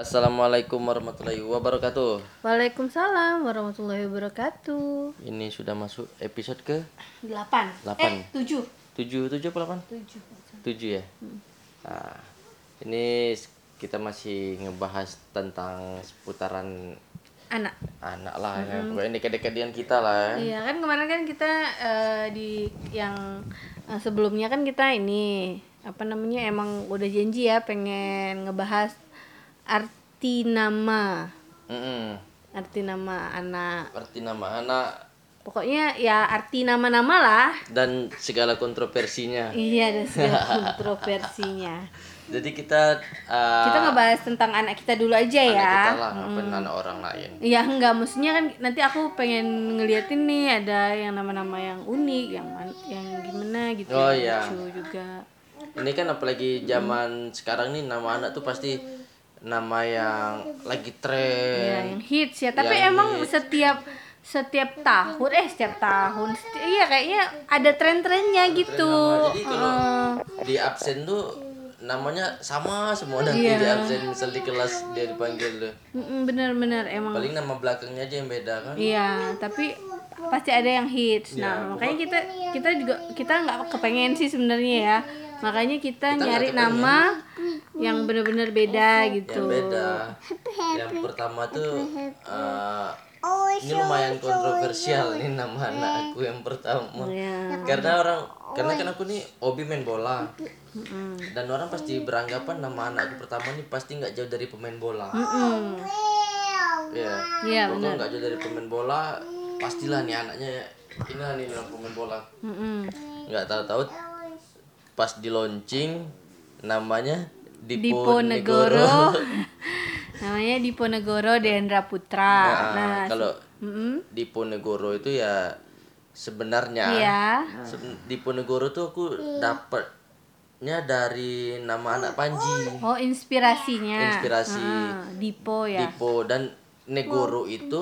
Assalamualaikum warahmatullahi wabarakatuh. Waalaikumsalam warahmatullahi wabarakatuh. Ini sudah masuk episode ke 8. Delapan. Eh, 7. 7 7 apa 8? 7. 7 ya. Nah, ini kita masih ngebahas tentang seputaran Anak. anak lah ya. Pokoknya dekat-dekatian kita lah ya. Iya, kan kemarin kan kita eh, di yang eh, sebelumnya kan kita ini apa namanya emang udah janji ya pengen ngebahas arti nama, Mm-mm. arti nama anak. Arti nama anak Pokoknya ya arti nama-nama lah. dan segala kontroversinya. Iya, ada segala kontroversinya. Jadi kita uh, Kita ngebahas tentang anak kita dulu aja anak ya. kita lah, ngapain anak orang lain. Iya enggak, maksudnya kan nanti aku pengen ngeliatin nih ada yang nama-nama yang unik, yang yang gimana gitu. Oh, yang iya. Lucu juga. Ini kan apalagi zaman sekarang nih nama anak tuh pasti nama yang lagi Iya, tren. yang hits ya. Tapi Yang emang hits. setiap setiap tahun eh setiap tahun seti- iya kayaknya ada tren-trennya gitu. Jadi kalau Heeh. di absen tuh namanya sama semua nanti Iya. di absen misal di kelas dia dipanggil tuh. Bener-bener emang. Paling nama belakangnya aja yang beda kan. Iya, tapi pasti ada yang hits. Iya, Nah, makanya kita kita juga kita nggak kepengen sih sebenarnya ya. Makanya kita, Kita nyari nama yang bener-bener beda gitu. Yang beda. Yang pertama tuh eh, ini lumayan kontroversial nih nama anak aku yang pertama. Iya. Karena orang karena kan aku nih hobi main bola. Dan orang pasti beranggapan nama anakku pertama nih pasti nggak jauh dari pemain bola. Iya. Iya, Pokoknya nggak jauh dari pemain bola, pastilah nih anaknya ini lah nih orang pemain bola. Nggak tahu-tahu pas di launching namanya Dipo Negoro. Namanya Dipo Negoro Dendra Putra. Nah, Nah, kalau mm-mm. Diponegoro itu ya sebenarnya Iya. se- Diponegoro tuh aku dapatnya dari nama anak Panji. Oh, inspirasinya. Inspirasi. Heeh, Dipo ya. Dipo dan Negoro itu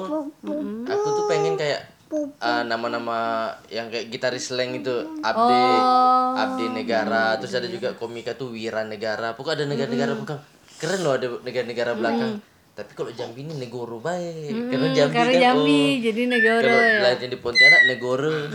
aku tuh pengen kayak uh, nama-nama yang kayak gitaris slang itu Abdi Oh. Abdi Negara. Terus ada juga komika tuh Wira Negara. Pokoknya ada negara-negara bukan keren loh ada negara-negara belakang. Tapi kalau Jambi ini Negoro baik karena Jambi Karena kan Jambi oh, jadi Negoro kalau ya. di Pontianak Negoro.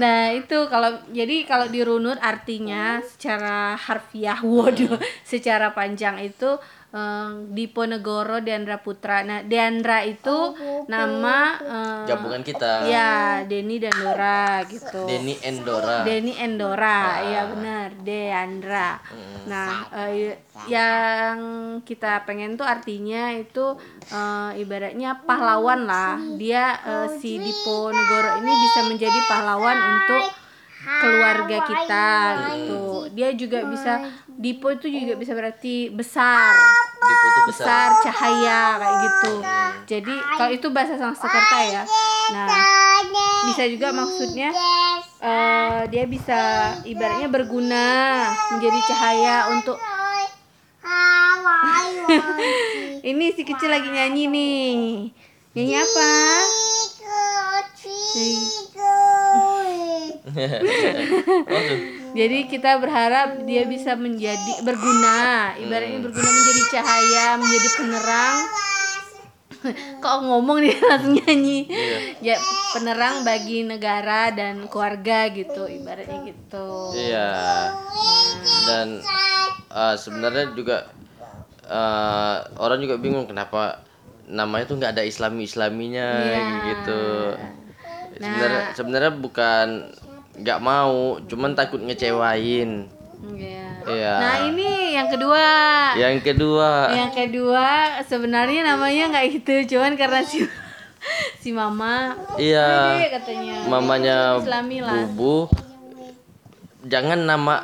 Nah itu kalau jadi kalau dirunut artinya secara harfiah waduh secara panjang itu em, Diponegoro Deandra Putra. Nah Deandra itu nama em, gabungan kita. Ya Denny dan Dora gitu. Denny Endora Denny Endora ya benar. Deandra. Nah eh, yang kita pengen tuh artinya itu eh, ibaratnya pahlawan lah. Dia eh, si Diponegoro ini bisa menjadi pahlawan untuk keluarga kita gitu. dia juga bisa Dipo itu juga bisa berarti besar. Dipo besar. Besar cahaya kayak gitu. Jadi kalau itu bahasa Sanskerta ya. Nah bisa juga maksudnya eh, dia bisa ibaratnya berguna menjadi cahaya untuk ini si kecil lagi nyanyi nih. Nyanyi apa? Tuh. Jadi kita berharap dia bisa menjadi berguna. Ibaratnya berguna menjadi cahaya menjadi penerang. Kok ngomong dia langsung nyanyi? Ya penerang bagi negara dan keluarga gitu ibaratnya gitu. Iya. Dan uh, sebenarnya juga uh, orang juga bingung kenapa namanya tuh nggak ada Islami Islaminya Iya. gitu. Sebenarnya sebenarnya bukan nggak mau, cuman takut ngecewain. Iya. Iya. nah ini yang kedua Yang kedua, yang kedua sebenarnya namanya nggak gitu cuman karena si si mama iya, Dede katanya mamanya lah Bubu. Jangan nama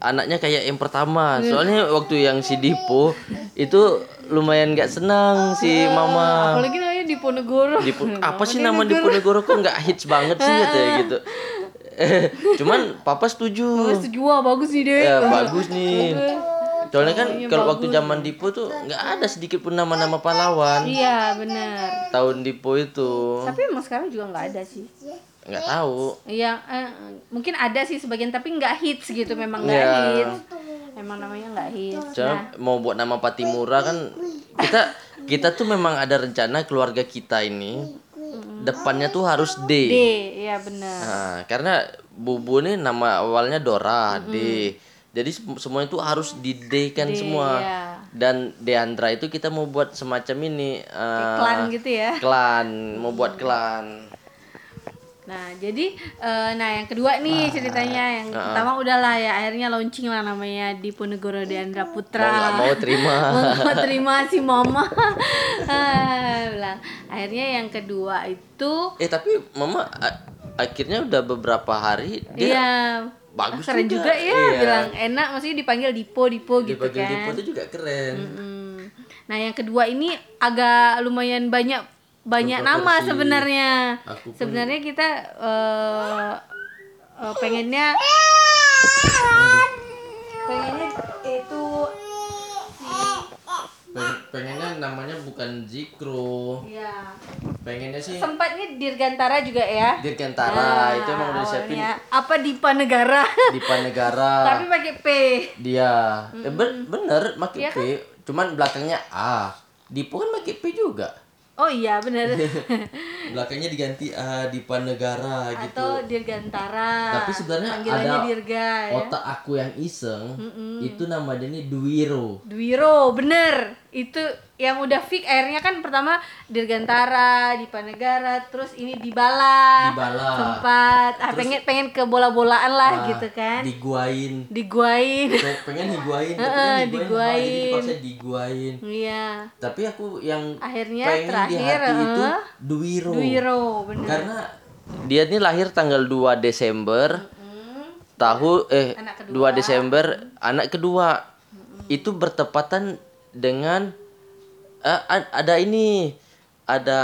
anaknya kayak yang pertama. Iya. Soalnya waktu yang si Dipo itu lumayan nggak senang si mama. apalagi namanya di Ponegoro Dipo, apa sih nama Diponegoro kok nggak hits banget sih katanya gitu. Cuman papa setuju. setuju wah bagus nih deh Ya bagus nih. Soalnya kan Namanya kalau waktu zaman Dipo tuh nggak ada sedikit pun nama-nama pahlawan. iya benar Tahun Dipo itu tapi emang sekarang juga nggak ada sih nggak tahu. Iya, eh, mungkin ada sih sebagian tapi nggak hits gitu memang nggak Iya. hits. emang namanya nggak hits Cuma nah mau buat nama Patimura kan kita kita tuh memang ada rencana keluarga kita ini depannya tuh harus D. D ya bener Nah, karena Bubu ini nama awalnya Dora, D. Jadi sem- semua itu harus di D kan semua. iya. Dan Deandra itu kita mau buat semacam ini eh, klan gitu ya Klan, mau buat klan. Nah, jadi eh, nah yang kedua nih ceritanya yang pertama udahlah ya akhirnya launching lah namanya di Ponegoro Deandra Mau Putra. nggak mau terima. Mau terima si mama. Ah, bilang. Akhirnya yang kedua itu eh tapi Mama akhirnya udah beberapa hari dia iya bagus keren juga, ya Iya. bilang enak maksudnya dipanggil Dipo Dipo gitu dipanggil kan. Dipo tuh juga keren. Mm. Nah, yang kedua ini agak lumayan banyak banyak nama sebenarnya. Pun- Sebenarnya kita eh, eh, pengennya pengennya itu Peng- pengennya namanya bukan Zikro. ya Pengennya sih sempatnya Dirgantara juga ya. Dirgantara itu emang udah disiapin awalnya. apa Dipa Negara di Panegara. tapi pakai P. dia eh, ben- bener pakai Iya P cuman belakangnya A Dipo kan pakai P juga Oh iya benar. belakangnya diganti A di Panegara gitu Atau Dirgantara. tapi sebenarnya ada Dirga ya. otak aku yang iseng itu namanya ini Duiro Dwiro, bener. Itu yang udah fix akhirnya kan pertama Dirgantara, di Panegara, terus ini di Bala. Sempat ah, pengen pengen ke bola-bolaan lah Ah, gitu kan. diguain Diguain. Pe- pengen higuain tapi kan higuain mahal, jadi diguain. diguain Iya. tapi aku yang Akhirnya pengen di terakhir, hati itu eh, Dwiro, bener. karena dia ini lahir tanggal 2 Desember tahu eh Anak kedua. 2 Desember anak kedua. Itu bertepatan dengan a- ada ini ada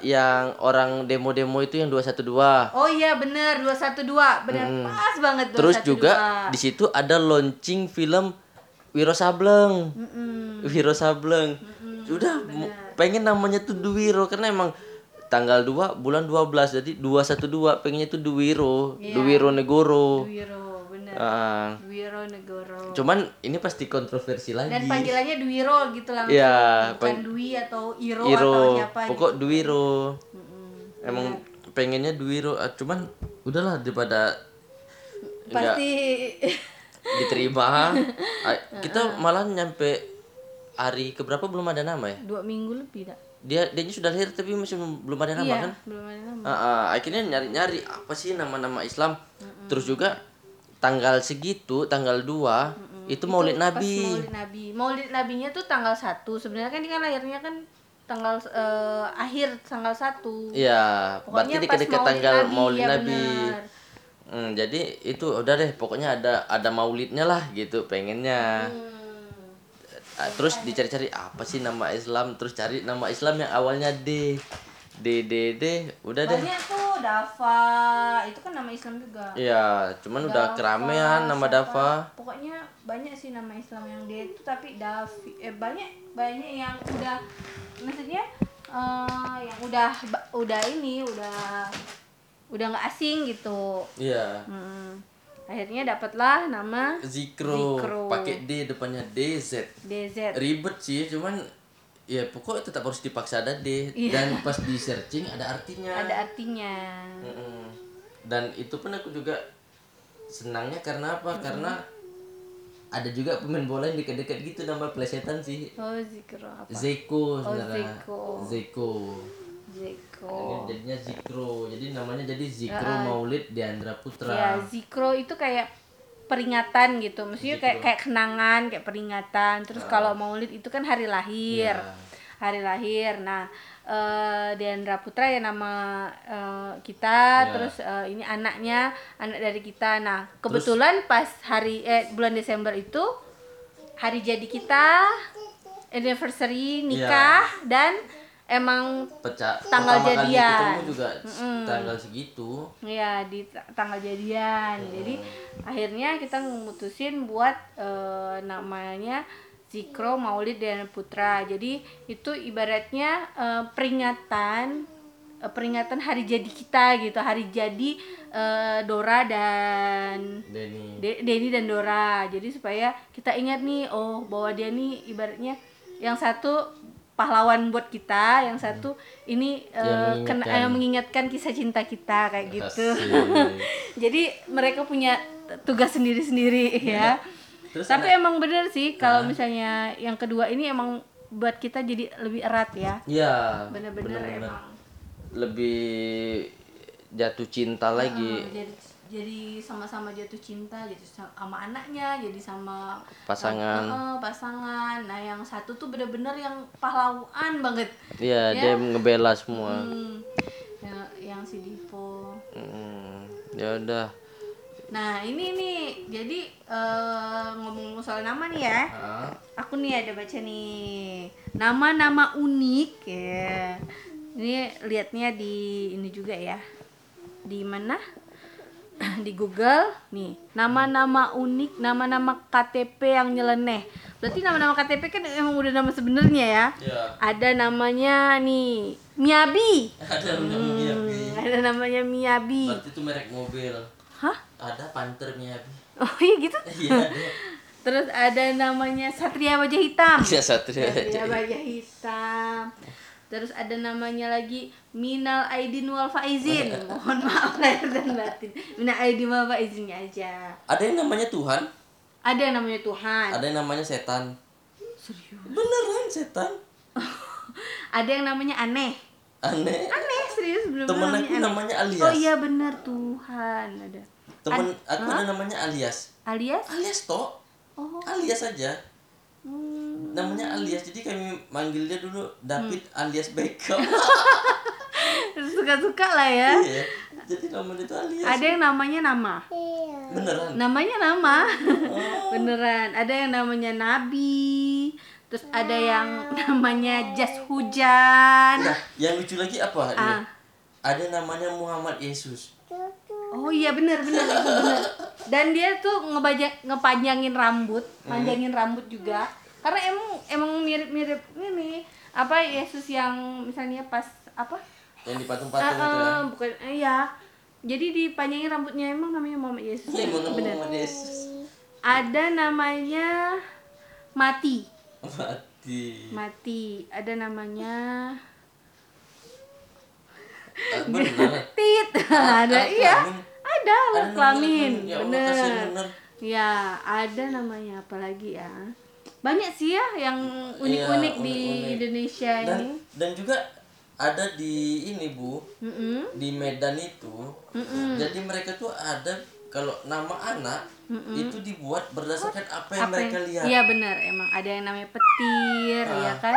yang orang demo-demo itu yang 212 Oh iya bener 212, bener pas banget 212. terus juga di situ ada launching film Wiro Sableng. Mm-mm. Wiro Sableng. Udah mu- pengen namanya tuh Duwiro karena emang tanggal 2 bulan 12 jadi 212 pengennya tuh Duwiro Iya. Duwiro Negoro Dwiro, bener. Ah, Dwiro Negoro. cuman ini pasti kontroversi lagi Dan panggilannya Dwiro gitu langsung. Iya, Bukan pang- Dwi atau Iro, atau Iro siapa pokok gitu. Duwiro Mm-mm. emang pengennya Duwiro ah, cuman udahlah daripada Pasti diterima Ah, kita malah nyampe hari keberapa belum ada nama ya dua minggu lebih dah. Dia dia sudah lahir tapi masih belum ada nama iya, kan belum ada nama. Ah, ah, akhirnya nyari-nyari apa sih nama-nama Islam terus juga tanggal segitu tanggal 2 itu Maulid Nabi Maulid Nabi. Maulid Nabinya tuh tanggal 1. Sebenarnya kan dia kan lahirnya kan tanggal eh, akhir tanggal 1. Iya, berarti dekat-dekat Maulid tanggal Nabi, Maulid ya Nabi. benar. Hmm, jadi itu udah deh, pokoknya ada ada maulidnya lah gitu pengennya. Hmm. Ah, Terus dicari-cari apa sih nama Islam, terus cari nama Islam yang awalnya D. D D D, udah deh. Banyak tuh Dava, itu kan nama Islam juga. Iya, cuman udah Dava, keramaian nama siapa? Dava. Pokoknya banyak sih nama Islam yang dia itu tapi Davi eh banyak banyak yang udah maksudnya eh, yang udah udah ini udah udah nggak asing gitu. Iya. Mm. Akhirnya dapatlah nama Zikro, Zikro. pakai D depannya DZ. DZ. Ribet sih, cuman ya pokoknya tetap harus dipaksa ada D dan pas di searching ada artinya. Ada artinya. Mm-mm. Dan itu pun aku juga senangnya karena apa? Karena ada juga pemain bola yang dekat-dekat gitu nama plesetan sih. Oh Zikro apa? Zeko sebenarnya. Zeko. Zeko. Ini jadinya Zikro. Jadi namanya jadi Zikro Maulid Diandra Putra. Ya, zikro itu kayak peringatan gitu. Maksudnya kayak kayak kenangan, kayak peringatan. Terus kalau Maulid itu kan hari lahir. Ya. Hari lahir. Nah, eh Deandra Putra ya nama eh, kita, Ya. terus eh, ini anaknya, anak dari kita. Nah, kebetulan pas hari eh bulan Desember itu hari jadi kita, anniversary nikah dan emang Pecah. Tanggal pertama kali jadian. ketemu juga tanggal segitu. ya di ta- tanggal jadian jadi akhirnya kita memutusin buat eh, namanya Zikro Maulid dan Putra jadi itu ibaratnya eh, peringatan eh, peringatan hari jadi kita gitu hari jadi eh, Dora dan Denny De- Denny dan Dora jadi supaya kita ingat nih oh bahwa dia nih ibaratnya yang satu pahlawan buat kita yang satu ini eh, Yang kena- mengingatkan. eh, mengingatkan kisah cinta kita kayak gitu. Asik. jadi mereka punya tugas sendiri-sendiri ya. Terus tapi anak- emang bener sih kalau misalnya yang kedua ini emang buat kita jadi lebih erat ya. Iya, bener-bener emang. Lebih jatuh cinta lagi. Eh, jadi jadi sama-sama jatuh cinta jadi sama anaknya jadi sama pasangan. Eh, pasangan. Nah yang satu tuh bener-bener yang pahlawan banget. Iya, Ya. dia ngebela semua. hmm, yang, yang si Dipo Hmm, ya udah. nah ini nih jadi eh, ngomong soal nama nih ya. Ah, aku nih ada baca nih. Nama-nama unik ya. Ini liatnya di ini juga ya. Di mana di Google nih nama-nama unik nama-nama KTP yang nyeleneh berarti nama-nama KTP kan emang udah nama sebenarnya ya ya. ada namanya nih Miyabi Ada Hmm, ada namanya Miyabi Berarti itu merek mobil. hah Ada Panther Miyabi. oh iya gitu Iya, ada. terus ada namanya Satria Wajah Hitam Iya, Satria. Satria Wajah Hitam. Terus ada namanya lagi Minal Aidin wal Faizin. Mohon maaf lahir dan batin. Minal Aidin wal Faizinnya aja. Ada yang namanya Tuhan, Ada yang namanya Tuhan. ada yang namanya setan. Serius. Beneran setan. Ada yang namanya aneh. Aneh. Aneh serius bener Temen aku aneh. namanya Alias. Oh iya bener Tuhan ada. Temen An- aku ada namanya Alias. Alias? Alias toh. Oh. Alias aja. Hmm. Namanya Alias. Jadi kami manggil dia dulu David alias Beckham. Suka-suka lah ya. Iya. Jadi namanya itu Alias. Ada yang namanya nama. Beneran. Namanya nama. Beneran. Ada yang namanya Nabi. Terus ada yang namanya jas hujan. Nah, yang lucu lagi apa? Ini? Ah. Ada namanya Muhammad Yesus. Oh iya bener bener itu bener. Dan dia tuh ngebaja ngepanjangin rambut, Hmm. panjangin rambut juga. Karena emang emang mirip-mirip ini apa Yesus yang misalnya pas apa? Yang di patung-patung itu ya. ah, bukan ya. Jadi dipanjangin rambutnya emang namanya Muhammad Yesus. Iya, Yesus. Ada namanya Mati. Mati. Mati. Ada namanya. Tit. ada iya. Kelamin. Ada alat kelamin. namanya, ya Bener. bener. Ya, ada namanya apa lagi ya? Banyak sih ya yang unik-unik Iya, di unik-unik. Indonesia Dan ini. dan juga ada di ini Bu, Mm-mm. di Medan itu. Jadi mereka tuh ada kalau nama anak itu dibuat berdasarkan apa yang Apa mereka yang- lihat. Iya benar, emang ada yang namanya petir, ya Ah. kan?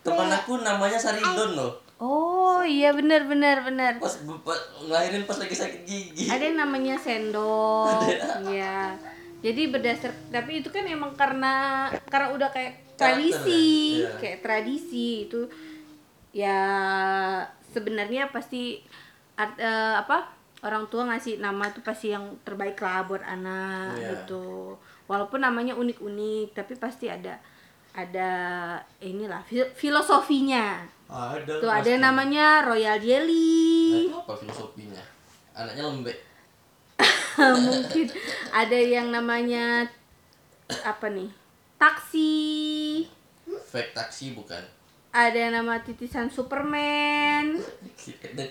Teman aku namanya Saridon loh. Oh iya benar benar benar. Pas, pas ngelahirin pas lagi sakit gigi. Ada yang namanya sendok, ya. Jadi berdasar, tapi itu kan emang karena karena udah kayak tradisi, ya? Iya. kayak tradisi itu ya sebenarnya pasti art- eh, apa orang tua ngasih nama tuh pasti yang terbaik lah buat anak Iya. gitu. Walaupun namanya unik-unik, tapi pasti ada ada inilah fil- Ada. Tuh ada yang namanya Royal Jelly. Nah, itu apa filosofinya? Anaknya lembek. mungkin ada yang namanya apa nih taksi Fake taksi bukan. ada yang nama titisan Superman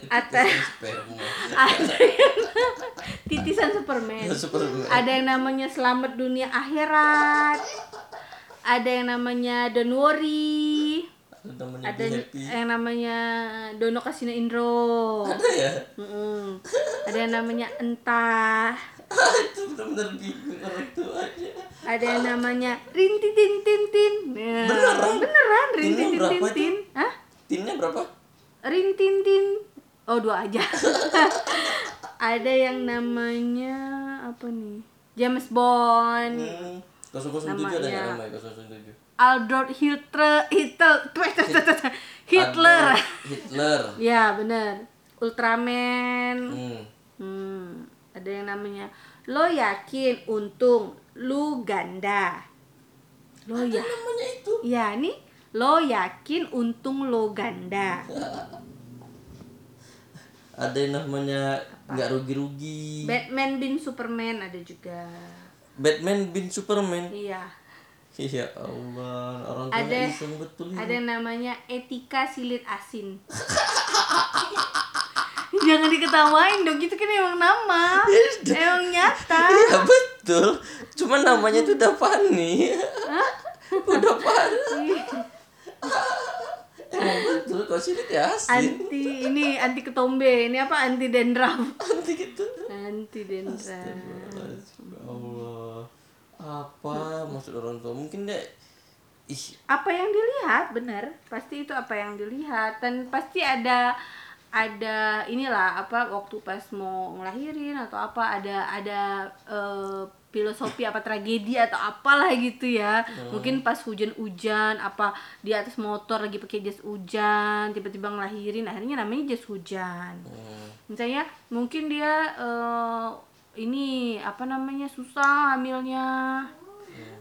ada yang titisan Superman Superman. ada yang namanya selamat dunia akhirat ada yang namanya don't worry Ada namanya ada happy. yang namanya Dono Kasino Indro Ada ya? Mm-mm. ada yang namanya entah Ah, itu benar-benar bingung orang tuanya. ada yang namanya rintin tin tin tin Ya, Beneran? beneran rintin Tinnya tin tin tin Hah? Timnya berapa? rintin tin oh dua aja ada yang namanya apa nih James Bond Hmm. 007 ada Namanya. namanya 007? Adolf Hitler Hitler Hitler. Hitler. ya bener. Ultraman. Hmm. hmm. ada yang namanya. Lo yakin untung lu ganda. Lo ya Namanya itu. ya nih lo yakin untung lo ganda. Ada yang namanya nggak rugi-rugi. Batman bin Superman ada juga. Batman bin Superman. Iya ya Allah orang tua Ada- iseng betul ini. ada yang namanya etika silit asin. Jangan diketawain dong itu kan emang nama. Emang nyata. Iya betul. Cuman namanya itu udah funny. Udah funny. Emang betul kok sih ya asin. Anti ini anti ketombe ini apa? Anti dendram. Nanti gitu. Anti dendram. Ya Allah apa maksud orang tua? Mungkin dia ih. Apa yang dilihat benar pasti itu apa yang dilihat. Dan pasti ada ada inilah apa waktu pas mau ngelahirin atau apa ada ada eh, filosofi apa tragedi atau apalah gitu ya. Mungkin pas hujan-hujan apa di atas motor lagi pakai jas hujan tiba-tiba ngelahirin akhirnya namanya jas hujan. Hmm, misalnya mungkin dia eh, ini apa namanya susah hamilnya.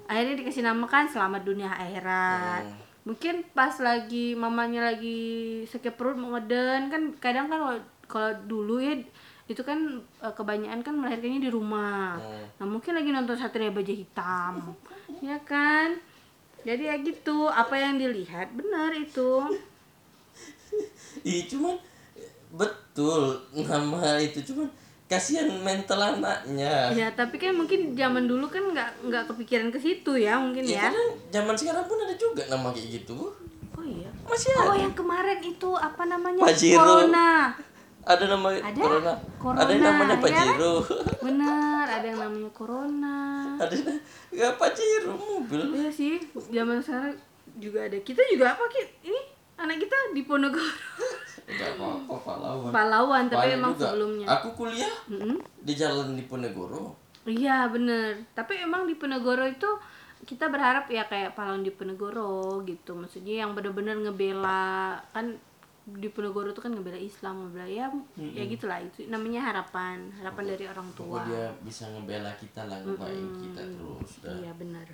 Akhirnya dikasih nama kan selamat dunia akhirat. Mungkin pas lagi mamanya lagi sakit perut mau ngeden kan kadang kan kalau- dulu ya itu kan eh, kebanyakan kan melahirkannya di rumah. Hmm. nah mungkin lagi nonton satria baja hitam. Ya kan? Jadi ya gitu apa yang dilihat benar itu. Ih, cuman betul nama itu. Cuman kasihan mental anaknya ya tapi kan mungkin zaman dulu kan nggak nggak kepikiran ke situ ya mungkin ya ya karena zaman sekarang pun ada juga nama kayak gitu oh iya masih oh ada yang kemarin itu apa namanya Pajero. corona ada nama Ada. corona. Corona, ada yang namanya ya. pajero bener ada yang namanya corona ada nggak pajero mobil Iya sih, zaman sekarang juga ada. Kita juga apa Ki? Ini anak kita di Ponorogo. nggak apa-apa pahlawan Pahlawan, tapi Banyak emang juga. sebelumnya. aku kuliah Mm-mm. di jalan Diponegoro Iya bener. Tapi emang di Ponorogo itu kita berharap ya kayak pahlawan di Ponorogo gitu. Maksudnya yang bener-bener ngebela kan di Ponorogo itu kan ngebela Islam, ngebela ya, ya gitulah itu namanya harapan, harapan dari orang tua. Dia bisa ngebela kita lah ngebaik kita terus dah. Iya benar.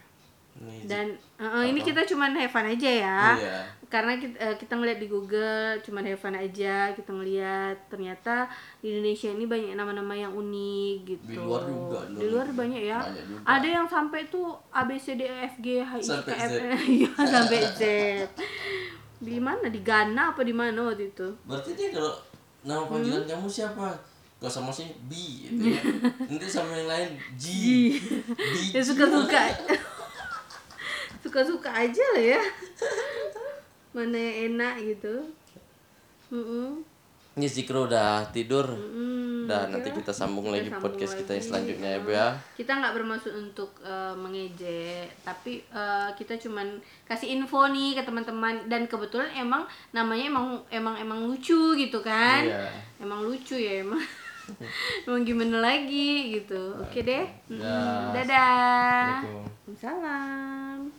Dan eh, ini kita cuman have fun aja ya. Iya. karena kita, eh, kita ngeliat di Google cuman have fun aja kita ngeliat ternyata di Indonesia ini banyak nama-nama yang unik gitu Di luar juga, di luar banyak ya Banyak juga. ada yang sampai tuh A B C D E F G H I K L Z. M N iya sampai Z di mana di Ghana apa di mana waktu itu Berarti dia kalau nama panggilan kamu siapa? Gak sama sih B gitu ya. Nanti sama yang lain G. B. ya suka-suka suka-suka aja lah ya mana yang enak gitu Mm-mm. Ini Zikro udah tidur. Mm, Dan nanti lah. kita sambung lagi sambung podcast kita yang lagi. selanjutnya ya Bu ya. kita nggak bermaksud untuk eh, mengejek tapi eh, kita cuman kasih info nih ke teman-teman dan kebetulan emang namanya emang emang emang lucu gitu kan Iya. emang lucu ya emang emang gimana lagi gitu oke deh Mm-mm. Dah. dadah Assalamualaikum. salam